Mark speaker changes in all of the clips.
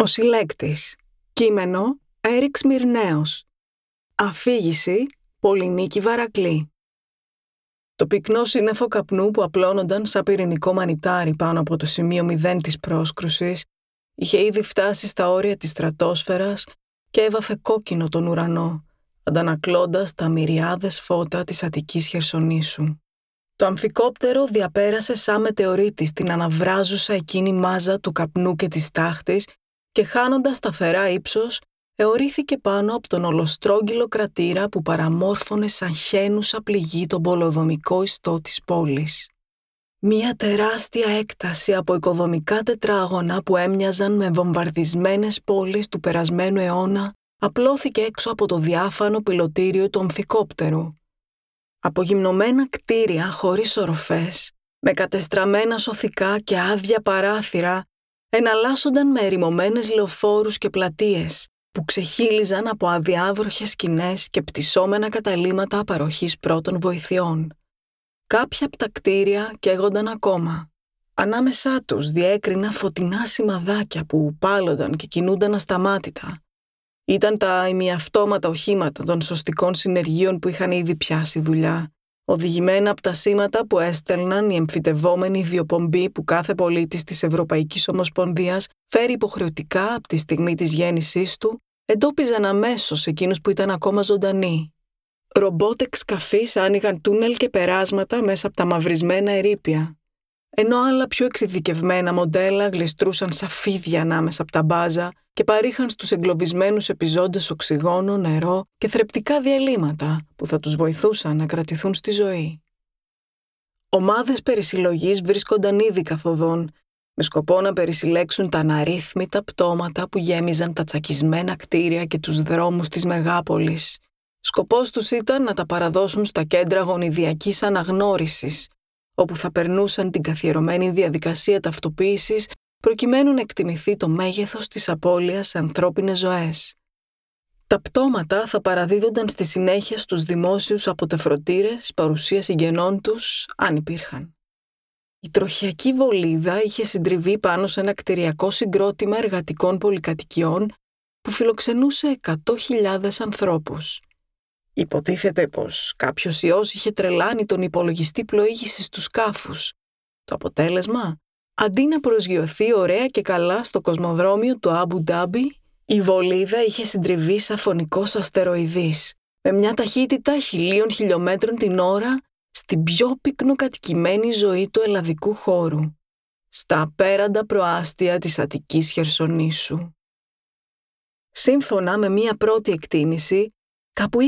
Speaker 1: Ο συλλέκτης. Κείμενο Έριξ Μυρνέος. Αφήγηση Πολυνίκη Βαρακλή. Το πυκνό σύννεφο καπνού που απλώνονταν σαν πυρηνικό μανιτάρι πάνω από το σημείο μηδέν της πρόσκρουσης είχε ήδη φτάσει στα όρια της στρατόσφαιρας και έβαφε κόκκινο τον ουρανό, αντανακλώντας τα μυριάδες φώτα της Αττικής Χερσονήσου. Το αμφικόπτερο διαπέρασε σαν μετεωρίτη στην αναβράζουσα εκείνη μάζα του καπνού και της τάχτης και χάνοντας φερά ύψος, εωρήθηκε πάνω από τον ολοστρόγγυλο κρατήρα που παραμόρφωνε σαν χένουσα πληγή τον πολεοδομικό ιστό της πόλης. Μία τεράστια έκταση από οικοδομικά τετράγωνα που έμοιαζαν με βομβαρδισμένες πόλεις του περασμένου αιώνα απλώθηκε έξω από το διάφανο πιλωτήριο του αμφικόπτερου. Απογυμνωμένα κτίρια χωρίς οροφές, με κατεστραμμένα σωθικά και άδεια παράθυρα, εναλλάσσονταν με ερημωμένες λεωφόρους και πλατείες που ξεχύλιζαν από αδιάβροχες σκηνές και πτυσσόμενα καταλήματα παροχής πρώτων βοηθειών. Κάποια από τα κτίρια καίγονταν ακόμα. Ανάμεσά τους διέκρινα φωτεινά σημαδάκια που πάλονταν και κινούνταν ασταμάτητα. Ήταν τα ημιαυτόματα οχήματα των σωστικών συνεργείων που είχαν ήδη πιάσει δουλειά, οδηγημένα από τα σήματα που έστελναν οι εμφυτευόμενοι βιοπομποί που κάθε πολίτης της Ευρωπαϊκής Ομοσπονδίας φέρει υποχρεωτικά από τη στιγμή της γέννησής του, εντόπιζαν αμέσως εκείνους που ήταν ακόμα ζωντανοί. Ρομπότ εξκαφής άνοιγαν τούνελ και περάσματα μέσα από τα μαυρισμένα ερήπια, ενώ άλλα πιο εξειδικευμένα μοντέλα γλιστρούσαν σαφίδια ανάμεσα από τα μπάζα και παρήχαν στους εγκλωβισμένους επιζώντες οξυγόνο, νερό και θρεπτικά διαλύματα που θα τους βοηθούσαν να κρατηθούν στη ζωή. Ομάδες περισυλλογής βρίσκονταν ήδη καθοδόν, με σκοπό να περισυλλέξουν τα αναρρύθμιτα πτώματα που γέμιζαν τα τσακισμένα κτίρια και τους δρόμους της Μεγάπολης. Σκοπός τους ήταν να τα παραδώσουν στα κέντρα γονιδιακής αναγνώρισης, όπου θα περνούσαν την καθιερωμένη διαδικασία ταυτοποίησης προκειμένου να εκτιμηθεί το μέγεθος της απώλειας σε ανθρώπινες ζωές. Τα πτώματα θα παραδίδονταν στη συνέχεια στους δημόσιους αποτεφρωτήρες παρουσία συγγενών τους, αν υπήρχαν. Η τροχιακή βολίδα είχε συντριβεί πάνω σε ένα κτηριακό συγκρότημα εργατικών πολυκατοικιών που φιλοξενούσε 100.000 ανθρώπους. Υποτίθεται πως κάποιος ιός είχε τρελάνει τον υπολογιστή πλοήγησης του σκάφους. Το αποτέλεσμα, αντί να προσγειωθεί ωραία και καλά στο κοσμοδρόμιο του Άμπου Ντάμπι, η βολίδα είχε συντριβεί σαν φωνικός αστεροειδής, με μια ταχύτητα χιλίων χιλιόμετρων την ώρα στην πιο πυκνοκατοικημένη ζωή του ελλαδικού χώρου, στα απέραντα προάστια της Αττικής Χερσονήσου. Σύμφωνα με μία πρώτη εκτίμηση, Κάπου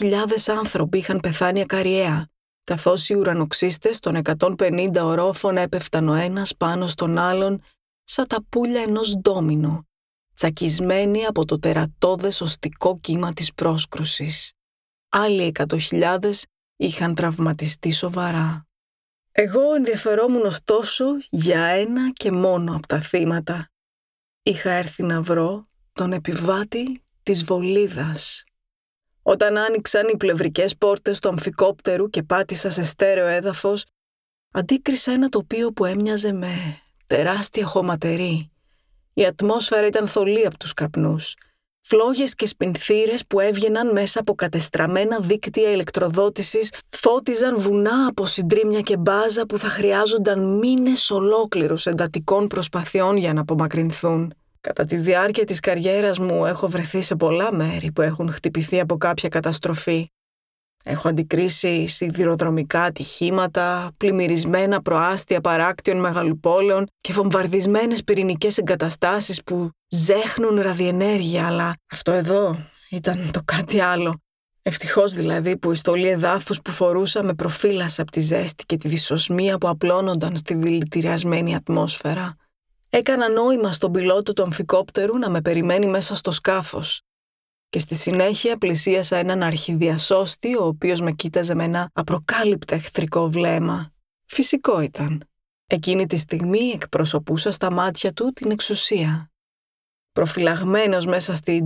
Speaker 1: 20.000 άνθρωποι είχαν πεθάνει ακαριέα, καθώς οι ουρανοξύστες των 150 ορόφων έπεφταν ο ένας πάνω στον άλλον σαν τα πουλια ενός ντόμινο, τσακισμένοι από το τερατώδες οστικό κύμα της πρόσκρουσης. Άλλοι εκατοχιλιάδες είχαν τραυματιστεί σοβαρά. Εγώ ενδιαφερόμουν ωστόσο για ένα και μόνο από τα θύματα. Είχα έρθει να βρω τον επιβάτη της βολίδας. Όταν άνοιξαν οι πλευρικές πόρτες του αμφικόπτερου και πάτησα σε στέρεο έδαφος, αντίκρισα ένα τοπίο που έμοιαζε με τεράστια χωματερή. Η ατμόσφαιρα ήταν θολή από τους καπνούς. Φλόγες και σπινθήρες που έβγαιναν μέσα από κατεστραμμένα δίκτυα ηλεκτροδότησης φώτιζαν βουνά από συντρίμια και μπάζα που θα χρειάζονταν μήνες ολόκληρους εντατικών προσπαθειών για να απομακρυνθούν. Κατά τη διάρκεια της καριέρας μου έχω βρεθεί σε πολλά μέρη που έχουν χτυπηθεί από κάποια καταστροφή. Έχω αντικρίσει σιδηροδρομικά ατυχήματα, πλημμυρισμένα προάστια παράκτιων μεγαλοπόλεων και βομβαρδισμένες πυρηνικές εγκαταστάσεις που ζέχνουν ραδιενέργεια, αλλά αυτό εδώ ήταν το κάτι άλλο. Ευτυχώς δηλαδή που η στολή εδάφους που φορούσα με προφύλασε από τη ζέστη και τη δυσοσμία που απλώνονταν στη δηλητηριασμένη ατμόσφαιρα. Έκανα νόημα στον πιλότο του αμφικόπτερου να με περιμένει μέσα στο σκάφος και στη συνέχεια πλησίασα έναν αρχιδιασώστη ο οποίος με κοίταζε με ένα απροκάλυπτα εχθρικό βλέμμα. Φυσικό ήταν. Εκείνη τη στιγμή εκπροσωπούσα στα μάτια του την εξουσία. Προφυλαγμένος μέσα στη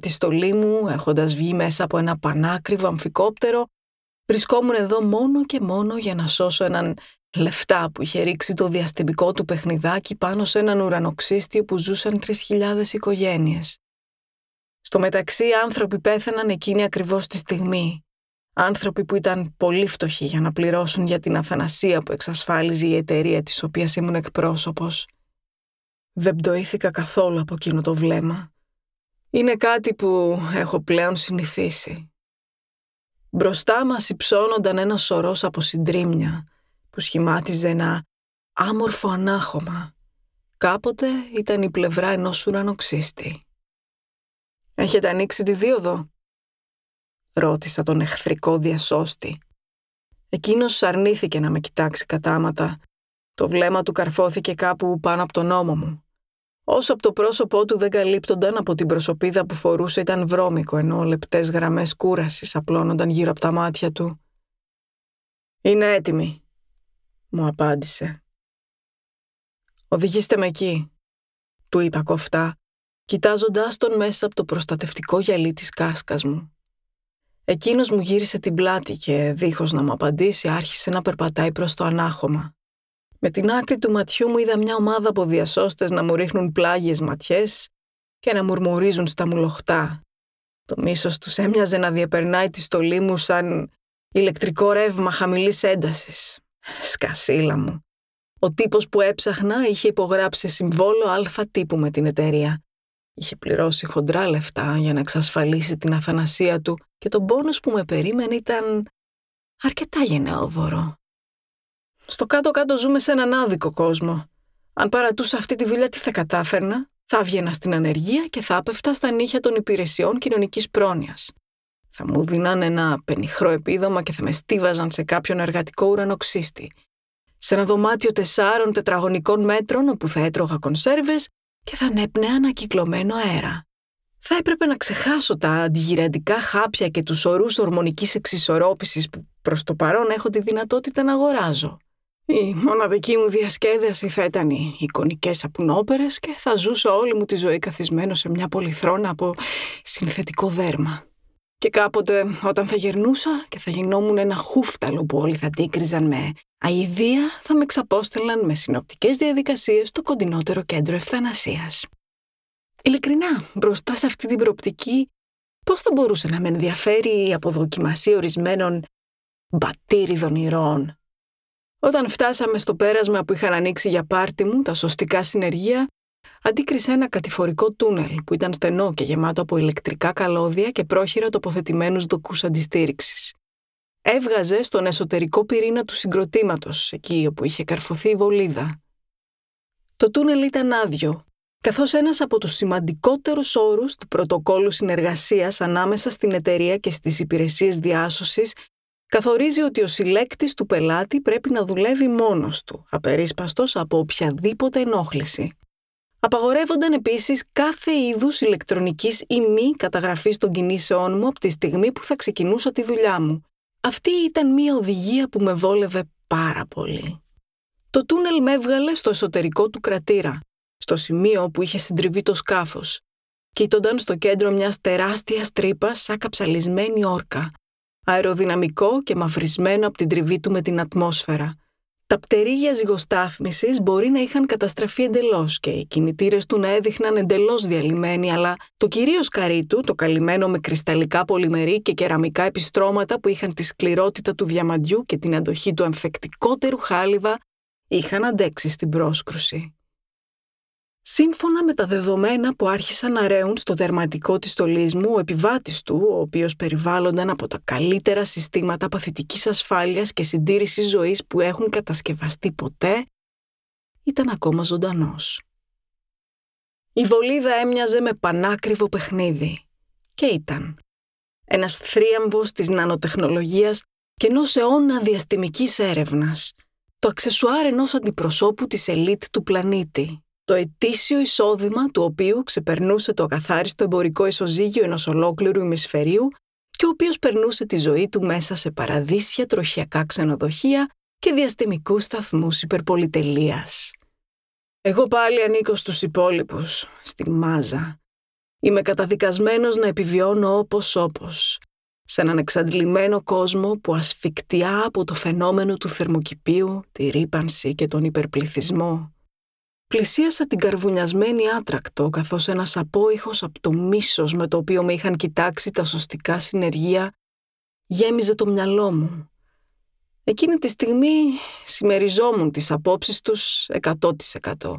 Speaker 1: της στολή μου, έχοντας βγει μέσα από ένα πανάκριβο αμφικόπτερο, βρισκόμουν εδώ μόνο και μόνο για να σώσω έναν Λεφτά που είχε ρίξει το διαστημικό του παιχνιδάκι πάνω σε έναν ουρανοξύστιο που ζούσαν 3.000 οικογένειες. Στο μεταξύ άνθρωποι πέθαναν εκείνη ακριβώς τη στιγμή. Άνθρωποι που ήταν πολύ φτωχοί για να πληρώσουν για την αθανασία που εξασφάλιζε η εταιρεία της οποίας ήμουν εκπρόσωπος. Δεν πτωήθηκα καθόλου από εκείνο το βλέμμα. Είναι κάτι που έχω πλέον συνηθίσει. Μπροστά μας υψώνονταν ένα σωρός από συντρίμια που σχημάτιζε ένα άμορφο ανάχωμα. Κάποτε ήταν η πλευρά ενός ουρανοξύστη. «Έχετε ανοίξει τη δίωδο» ρώτησα τον εχθρικό διασώστη. Εκείνος αρνήθηκε να με κοιτάξει κατάματα. Το βλέμμα του καρφώθηκε κάπου πάνω από τον ώμο μου. Όσο από το πρόσωπό του δεν καλύπτονταν από την προσωπίδα που φορούσε ήταν βρώμικο, ενώ λεπτές γραμμές κούρασης απλώνονταν γύρω από τα μάτια του. «Είναι έτοιμη», μου απάντησε. «Οδηγήστε με εκεί», του είπα κοφτά, κοιτάζοντάς τον μέσα από το προστατευτικό γυαλί της κάσκας μου. Εκείνος μου γύρισε την πλάτη και, δίχως να μου απαντήσει, άρχισε να περπατάει προς το ανάχωμα. Με την άκρη του ματιού μου είδα μια ομάδα από διασώστες να μου ρίχνουν πλάγιες ματιές και να μουρμουρίζουν στα μουλοχτά. Το μίσος τους έμοιαζε να διαπερνάει τη στολή μου σαν ηλεκτρικό ρεύμα χαμηλής έντασης. Σκασίλα μου. Ο τύπος που έψαχνα είχε υπογράψει συμβόλο αλφα τύπου με την εταιρεία. Είχε πληρώσει χοντρά λεφτά για να εξασφαλίσει την αθανασία του και το πόνος που με περίμενε ήταν αρκετά γενναιόδωρο. Στο κάτω-κάτω ζούμε σε έναν άδικο κόσμο. Αν παρατούσα αυτή τη δουλειά, τι θα κατάφερνα, θα βγαίνα στην ανεργία και θα έπεφτα στα νύχια των υπηρεσιών κοινωνικής πρόνοιας. Θα μου δίναν ένα πενιχρό επίδομα και θα με στίβαζαν σε κάποιον εργατικό ουρανοξύστη. Σε ένα δωμάτιο τεσσάρων τετραγωνικών μέτρων όπου θα έτρωγα κονσέρβες και θα ανέπνεα ανακυκλωμένο αέρα. Θα έπρεπε να ξεχάσω τα αντιγυραντικά χάπια και τους ορούς ορμονικής εξισορρόπησης που προς το παρόν έχω τη δυνατότητα να αγοράζω. Η μοναδική μου διασκέδαση θα ήταν οι εικονικές απουνόπερες και θα ζούσα όλη μου τη ζωή καθισμένο σε μια πολυθρόνα από συνθετικό δέρμα. Και κάποτε όταν θα γερνούσα και θα γινόμουν ένα χούφταλο που όλοι θα τίκριζαν με αηδία, θα με ξαπόστελαν με συνοπτικές διαδικασίες στο κοντινότερο κέντρο ευθανασίας. Ειλικρινά, μπροστά σε αυτή την προοπτική, πώς θα μπορούσε να με ενδιαφέρει η αποδοκιμασία ορισμένων μπατήριδων ηρώων; Όταν φτάσαμε στο πέρασμα που είχαν ανοίξει για πάρτι μου, τα σωστικά συνεργεία, αντίκρισε ένα κατηφορικό τούνελ που ήταν στενό και γεμάτο από ηλεκτρικά καλώδια και πρόχειρα τοποθετημένους δοκούς αντιστήριξης. Έβγαζε στον εσωτερικό πυρήνα του συγκροτήματος, εκεί όπου είχε καρφωθεί η βολίδα. Το τούνελ ήταν άδειο, καθώς ένας από τους σημαντικότερους όρους του πρωτοκόλου συνεργασίας ανάμεσα στην εταιρεία και στις υπηρεσίες διάσωσης καθορίζει ότι ο συλλέκτης του πελάτη πρέπει να δουλεύει μόνος του, απερίσπαστος από οποιαδήποτε ενόχληση. Απαγορεύονταν επίσης κάθε είδους ηλεκτρονικής ή μη καταγραφής των κινήσεών μου από τη στιγμή που θα ξεκινούσα τη δουλειά μου. Αυτή ήταν μια οδηγία που με βόλευε πάρα πολύ. Το τούνελ με έβγαλε στο εσωτερικό του κρατήρα, στο σημείο που είχε συντριβεί το σκάφος. Κοίτονταν στο κέντρο μιας τεράστιας τρύπας σαν καψαλισμένη όρκα, αεροδυναμικό και μαυρισμένο από την τριβή του με την ατμόσφαιρα. Τα πτερίγια ζυγοστάθμισης μπορεί να είχαν καταστραφεί εντελώς και οι κινητήρες του να έδειχναν εντελώς διαλυμένοι, αλλά το κυρίως καρύ του, το καλυμμένο με κρυσταλλικά πολυμερή και κεραμικά επιστρώματα που είχαν τη σκληρότητα του διαμαντιού και την αντοχή του ανθεκτικότερου χάλιβα, είχαν αντέξει στην πρόσκρουση. Σύμφωνα με τα δεδομένα που άρχισαν να ρέουν στο τερματικό της στολής μου, ο επιβάτης του, ο οποίος περιβάλλονταν από τα καλύτερα συστήματα παθητικής ασφάλειας και συντήρησης ζωής που έχουν κατασκευαστεί ποτέ, ήταν ακόμα ζωντανός. Η βολίδα έμοιαζε με πανάκριβο παιχνίδι. Και ήταν. Ένας θρίαμβος της νανοτεχνολογίας και ενός αιώνα διαστημικής έρευνας. Το αξεσουάρ ενός αντιπροσώπου της ελίτ του πλανήτη το ετήσιο εισόδημα του οποίου ξεπερνούσε το ακαθάριστο εμπορικό ισοζύγιο ενός ολόκληρου ημισφαιρίου και ο οποίος περνούσε τη ζωή του μέσα σε παραδείσια τροχιακά ξενοδοχεία και διαστημικούς σταθμούς υπερπολιτελείας. Εγώ πάλι ανήκω στους υπόλοιπους, στη μάζα. Είμαι καταδικασμένος να επιβιώνω όπως όπως, σε έναν εξαντλημένο κόσμο που ασφικτιά από το φαινόμενο του θερμοκηπίου, τη ρήπανση και τον υπερπληθυσμό. Πλησίασα την καρβουνιασμένη άτρακτο καθώς ένας απόϊχος από το μίσος με το οποίο με είχαν κοιτάξει τα σωστικά συνεργεία γέμιζε το μυαλό μου. Εκείνη τη στιγμή συμμεριζόμουν τις απόψεις τους 100%.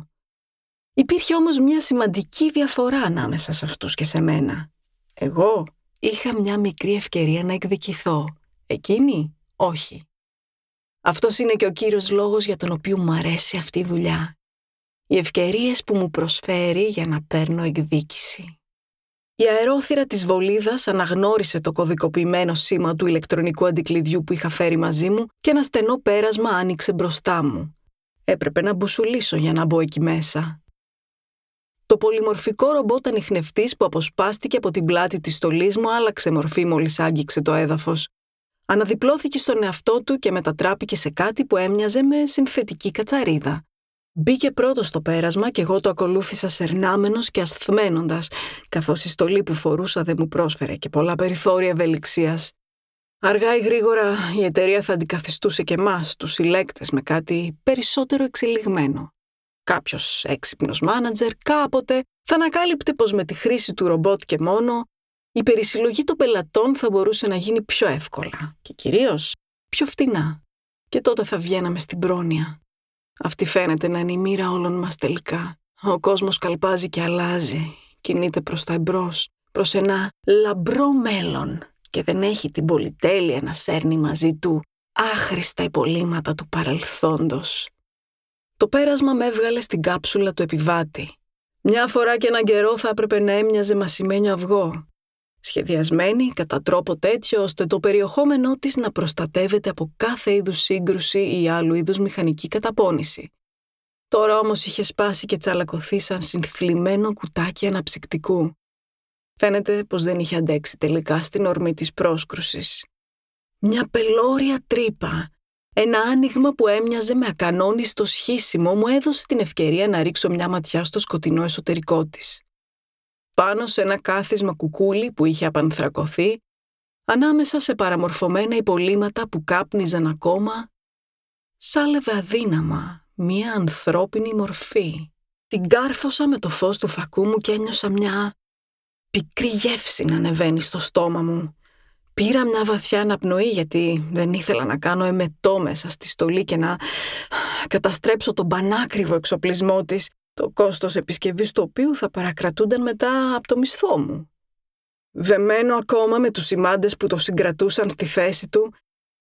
Speaker 1: Υπήρχε όμως μια σημαντική διαφορά ανάμεσα σε αυτούς και σε μένα. Εγώ είχα μια μικρή ευκαιρία να εκδικηθώ. Εκείνη, όχι. Αυτός είναι και ο κύριος λόγος για τον οποίο μου αρέσει αυτή η δουλειά. Οι ευκαιρίες που μου προσφέρει για να παίρνω εκδίκηση. Η αερόθυρα της βολίδας αναγνώρισε το κωδικοποιημένο σήμα του ηλεκτρονικού αντικλειδιού που είχα φέρει μαζί μου και ένα στενό πέρασμα άνοιξε μπροστά μου. Έπρεπε να μπουσουλήσω για να μπω εκεί μέσα. Το πολυμορφικό ρομπότ ανιχνευτής που αποσπάστηκε από την πλάτη της στολής μου άλλαξε μορφή μόλις άγγιξε το έδαφος. Αναδιπλώθηκε στον εαυτό του και μετατράπηκε σε κάτι που έμοιαζε με συνθετική κατσαρίδα. Μπήκε πρώτος στο πέρασμα και εγώ το ακολούθησα σερνάμενος και ασθμένοντας, καθώς η στολή που φορούσα δεν μου πρόσφερε και πολλά περιθώρια ευελιξίας. Αργά ή γρήγορα η εταιρεία θα αντικαθιστούσε και εμάς τους συλλέκτες με κάτι περισσότερο εξελιγμένο. Κάποιος έξυπνος μάνατζερ κάποτε θα ανακάλυπτε πως με τη χρήση του ρομπότ και μόνο η περισυλλογή των πελατών θα μπορούσε να γίνει πιο εύκολα και κυρίως πιο φτηνά. Και τότε θα βγαίναμε στην πρόνοια. Αυτή φαίνεται να είναι η μοίρα όλων μας τελικά. Ο κόσμος καλπάζει και αλλάζει, κινείται προς τα εμπρός, προς ένα λαμπρό μέλλον και δεν έχει την πολυτέλεια να σέρνει μαζί του άχρηστα υπολείμματα του παρελθόντος. Το πέρασμα με έβγαλε στην κάψουλα του επιβάτη. Μια φορά και έναν καιρό θα έπρεπε να έμοιαζε μασημένιο αυγό, σχεδιασμένη κατά τρόπο τέτοιο ώστε το περιεχόμενό της να προστατεύεται από κάθε είδους σύγκρουση ή άλλου είδους μηχανική καταπώνηση. Τώρα όμως είχε σπάσει και τσαλακωθεί σαν συνθλιμμένο κουτάκι αναψυκτικού. Φαίνεται πως δεν είχε αντέξει τελικά στην ορμή της πρόσκρουσης. Μια πελώρια τρύπα, ένα άνοιγμα που έμοιαζε με ακανόνιστο σχίσιμο μου έδωσε την ευκαιρία να ρίξω μια ματιά στο σκοτεινό εσωτερικό της πάνω σε ένα κάθισμα κουκούλι που είχε απανθρακωθεί, ανάμεσα σε παραμορφωμένα υπολείμματα που κάπνιζαν ακόμα, σάλευε αδύναμα μία ανθρώπινη μορφή. Την κάρφωσα με το φως του φακού μου και ένιωσα μια πικρή γεύση να ανεβαίνει στο στόμα μου. Πήρα μια βαθιά αναπνοή γιατί δεν ήθελα να κάνω εμετό μέσα στη στολή και να καταστρέψω τον πανάκριβο εξοπλισμό της το κόστος επισκευής του οποίου θα παρακρατούνταν μετά από το μισθό μου. Δεμένο ακόμα με τους σημάντες που το συγκρατούσαν στη θέση του,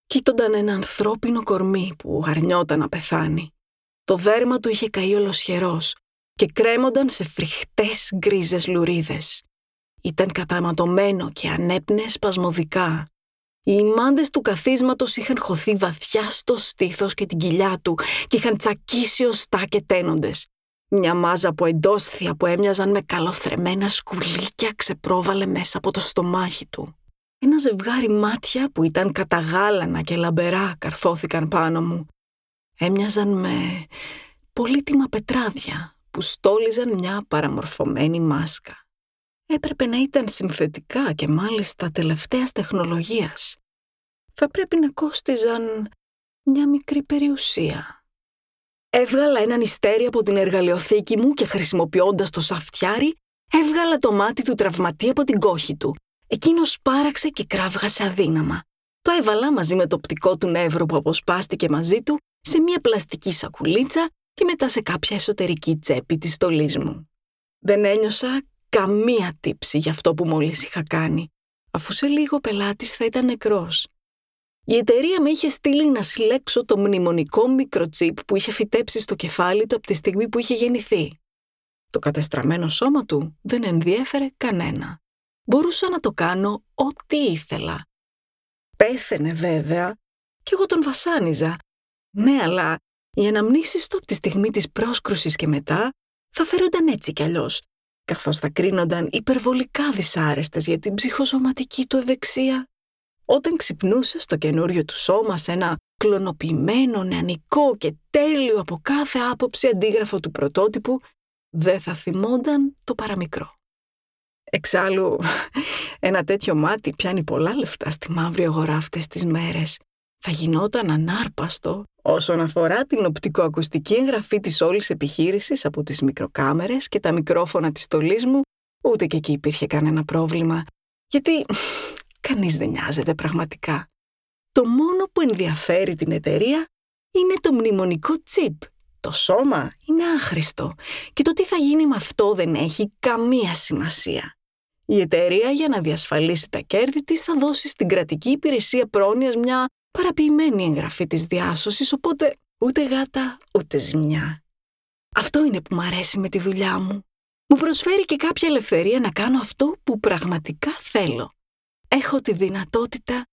Speaker 1: κοίτονταν ένα ανθρώπινο κορμί που αρνιόταν να πεθάνει. Το δέρμα του είχε καεί ολοσχερός και κρέμονταν σε φρικτές γκρίζες λουρίδες. Ήταν καταματωμένο και ανέπνε σπασμωδικά. Οι ημάντες του καθίσματος είχαν χωθεί βαθιά στο στήθος και την κοιλιά του και είχαν τσακίσει οστά και τένοντες. Μια μάζα από εντόσθια που έμοιαζαν με καλοθρεμένα σκουλίκια ξεπρόβαλε μέσα από το στομάχι του. Ένα ζευγάρι μάτια που ήταν καταγάλανα και λαμπερά καρφώθηκαν πάνω μου. Έμοιαζαν με πολύτιμα πετράδια που στόλιζαν μια παραμορφωμένη μάσκα. Έπρεπε να ήταν συνθετικά και μάλιστα τελευταίας τεχνολογίας. Θα πρέπει να κόστιζαν μια μικρή περιουσία. Έβγαλα έναν ιστέρι από την εργαλειοθήκη μου και χρησιμοποιώντας το σαφτιάρι, έβγαλα το μάτι του τραυματή από την κόχη του. Εκείνος πάραξε και κράβγασε αδύναμα. Το έβαλα μαζί με το οπτικό του νεύρο που αποσπάστηκε μαζί του σε μια πλαστική σακουλίτσα και μετά σε κάποια εσωτερική τσέπη της στολής μου. Δεν ένιωσα καμία τύψη για αυτό που μόλις είχα κάνει, αφού σε λίγο πελάτης θα ήταν νεκρός. Η εταιρεία με είχε στείλει να συλλέξω το μνημονικό μικροτσίπ που είχε φυτέψει στο κεφάλι του από τη στιγμή που είχε γεννηθεί. Το κατεστραμμένο σώμα του δεν ενδιέφερε κανένα. Μπορούσα να το κάνω ό,τι ήθελα. Πέθαινε βέβαια και εγώ τον βασάνιζα. Ναι, αλλά οι αναμνήσεις του από τη στιγμή της πρόσκρουσης και μετά θα φέρονταν έτσι κι αλλιώς, καθώς θα κρίνονταν υπερβολικά δυσάρεστες για την ψυχοσωματική του ευεξία όταν ξυπνούσε στο καινούριο του σώμα σε ένα κλωνοποιημένο, νεανικό και τέλειο από κάθε άποψη αντίγραφο του πρωτότυπου, δεν θα θυμόνταν το παραμικρό. Εξάλλου, Ένα τέτοιο μάτι πιάνει πολλά λεφτά στη μαύρη αγορά αυτές τις μέρες. Θα γινόταν ανάρπαστο όσον αφορά την οπτικοακουστική εγγραφή της όλης επιχείρησης από τις μικροκάμερες και τα μικρόφωνα της στολής μου, ούτε και εκεί υπήρχε κανένα πρόβλημα. Γιατί κανείς δεν νοιάζεται πραγματικά. Το μόνο που ενδιαφέρει την εταιρεία είναι το μνημονικό τσίπ. Το σώμα είναι άχρηστο και το τι θα γίνει με αυτό δεν έχει καμία σημασία. Η εταιρεία για να διασφαλίσει τα κέρδη της θα δώσει στην κρατική υπηρεσία πρόνοιας μια παραποιημένη εγγραφή της διάσωσης, οπότε ούτε γάτα ούτε ζημιά. Αυτό είναι που μου αρέσει με τη δουλειά μου. Μου προσφέρει και κάποια ελευθερία να κάνω αυτό που πραγματικά θέλω. Έχω τη δυνατότητα,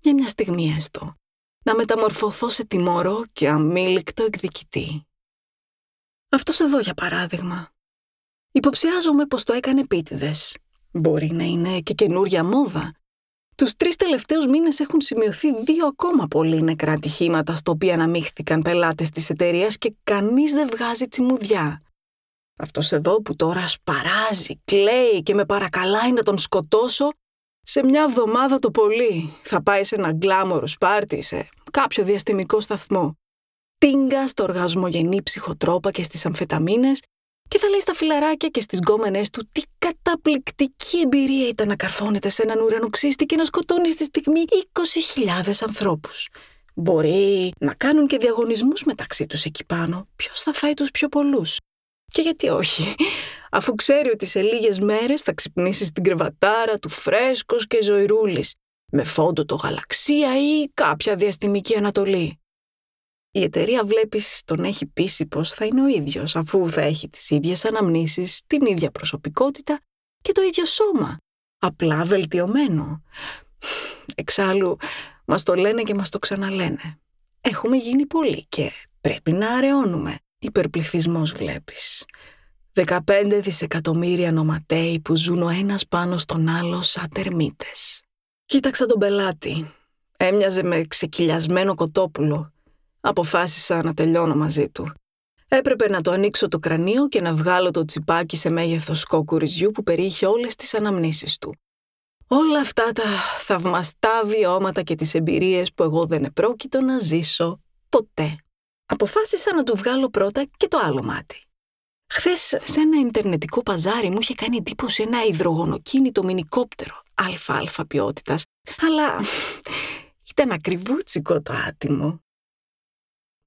Speaker 1: για μια στιγμή έστω, να μεταμορφωθώ σε τιμωρό και αμήλικτο εκδικητή. Αυτός εδώ για παράδειγμα. Υποψιάζομαι πως το έκανε επίτηδες. Μπορεί να είναι και καινούρια μόδα. Τους τρεις τελευταίους μήνες έχουν σημειωθεί δύο ακόμα πολύ νεκρά ατυχήματα στο οποίο αναμίχθηκαν πελάτες της εταιρείας και κανείς δεν βγάζει τσιμουδιά. Αυτός εδώ που τώρα σπαράζει, κλαίει και με παρακαλάει να τον σκοτώσω, σε μια εβδομάδα το πολύ θα πάει σε ένα γκλάμορος σπάρτι σε κάποιο διαστημικό σταθμό. Τίγκα στο οργασμογενή ψυχοτρόπα και στις αμφεταμίνες και θα λέει στα φιλαράκια και στις γκόμενές του τι καταπληκτική εμπειρία ήταν να καρφώνεται σε έναν ουρανοξύστη και να σκοτώνει στη στιγμή 20.000 ανθρώπους. Μπορεί να κάνουν και διαγωνισμούς μεταξύ τους εκεί πάνω. Ποιος θα φάει τους πιο πολλούς; Και γιατί όχι, αφού ξέρει ότι σε λίγες μέρες θα ξυπνήσεις στην κρεβατάρα του φρέσκος και ζωηρούλης, με φόντο το γαλαξία ή κάποια διαστημική ανατολή. Η εταιρεία βλέπεις τον έχει πείσει πως θα είναι ο ίδιος, αφού θα έχει τις ίδιες αναμνήσεις, την ίδια προσωπικότητα και το ίδιο σώμα. Απλά βελτιωμένο. Εξάλλου, μας το λένε και μας το ξαναλένε. Έχουμε γίνει πολλοί και πρέπει να αραιώνουμε. Υπερπληθυσμός βλέπεις. 15 δισεκατομμύρια νοματέοι που ζουν ο ένας πάνω στον άλλο σαν τερμίτες. Κοίταξα τον πελάτη. Έμοιαζε με ξεκυλιασμένο κοτόπουλο. Αποφάσισα να τελειώνω μαζί του. Έπρεπε να το ανοίξω το κρανίο και να βγάλω το τσιπάκι σε μέγεθος κόκουριζιού που περιείχε όλες τις αναμνήσεις του. Όλα αυτά τα θαυμαστά βιώματα και τις εμπειρίες που εγώ δεν επρόκειτο να ζήσω ποτέ. Αποφάσισα να του βγάλω πρώτα και το άλλο μάτι. Χθες σε ένα ιντερνετικό παζάρι μου είχε κάνει εντύπωση ένα υδρογονοκίνητο μινικόπτερο αλφα-αλφα ποιότητας, αλλά ήταν ακριβούτσικο το άτιμο.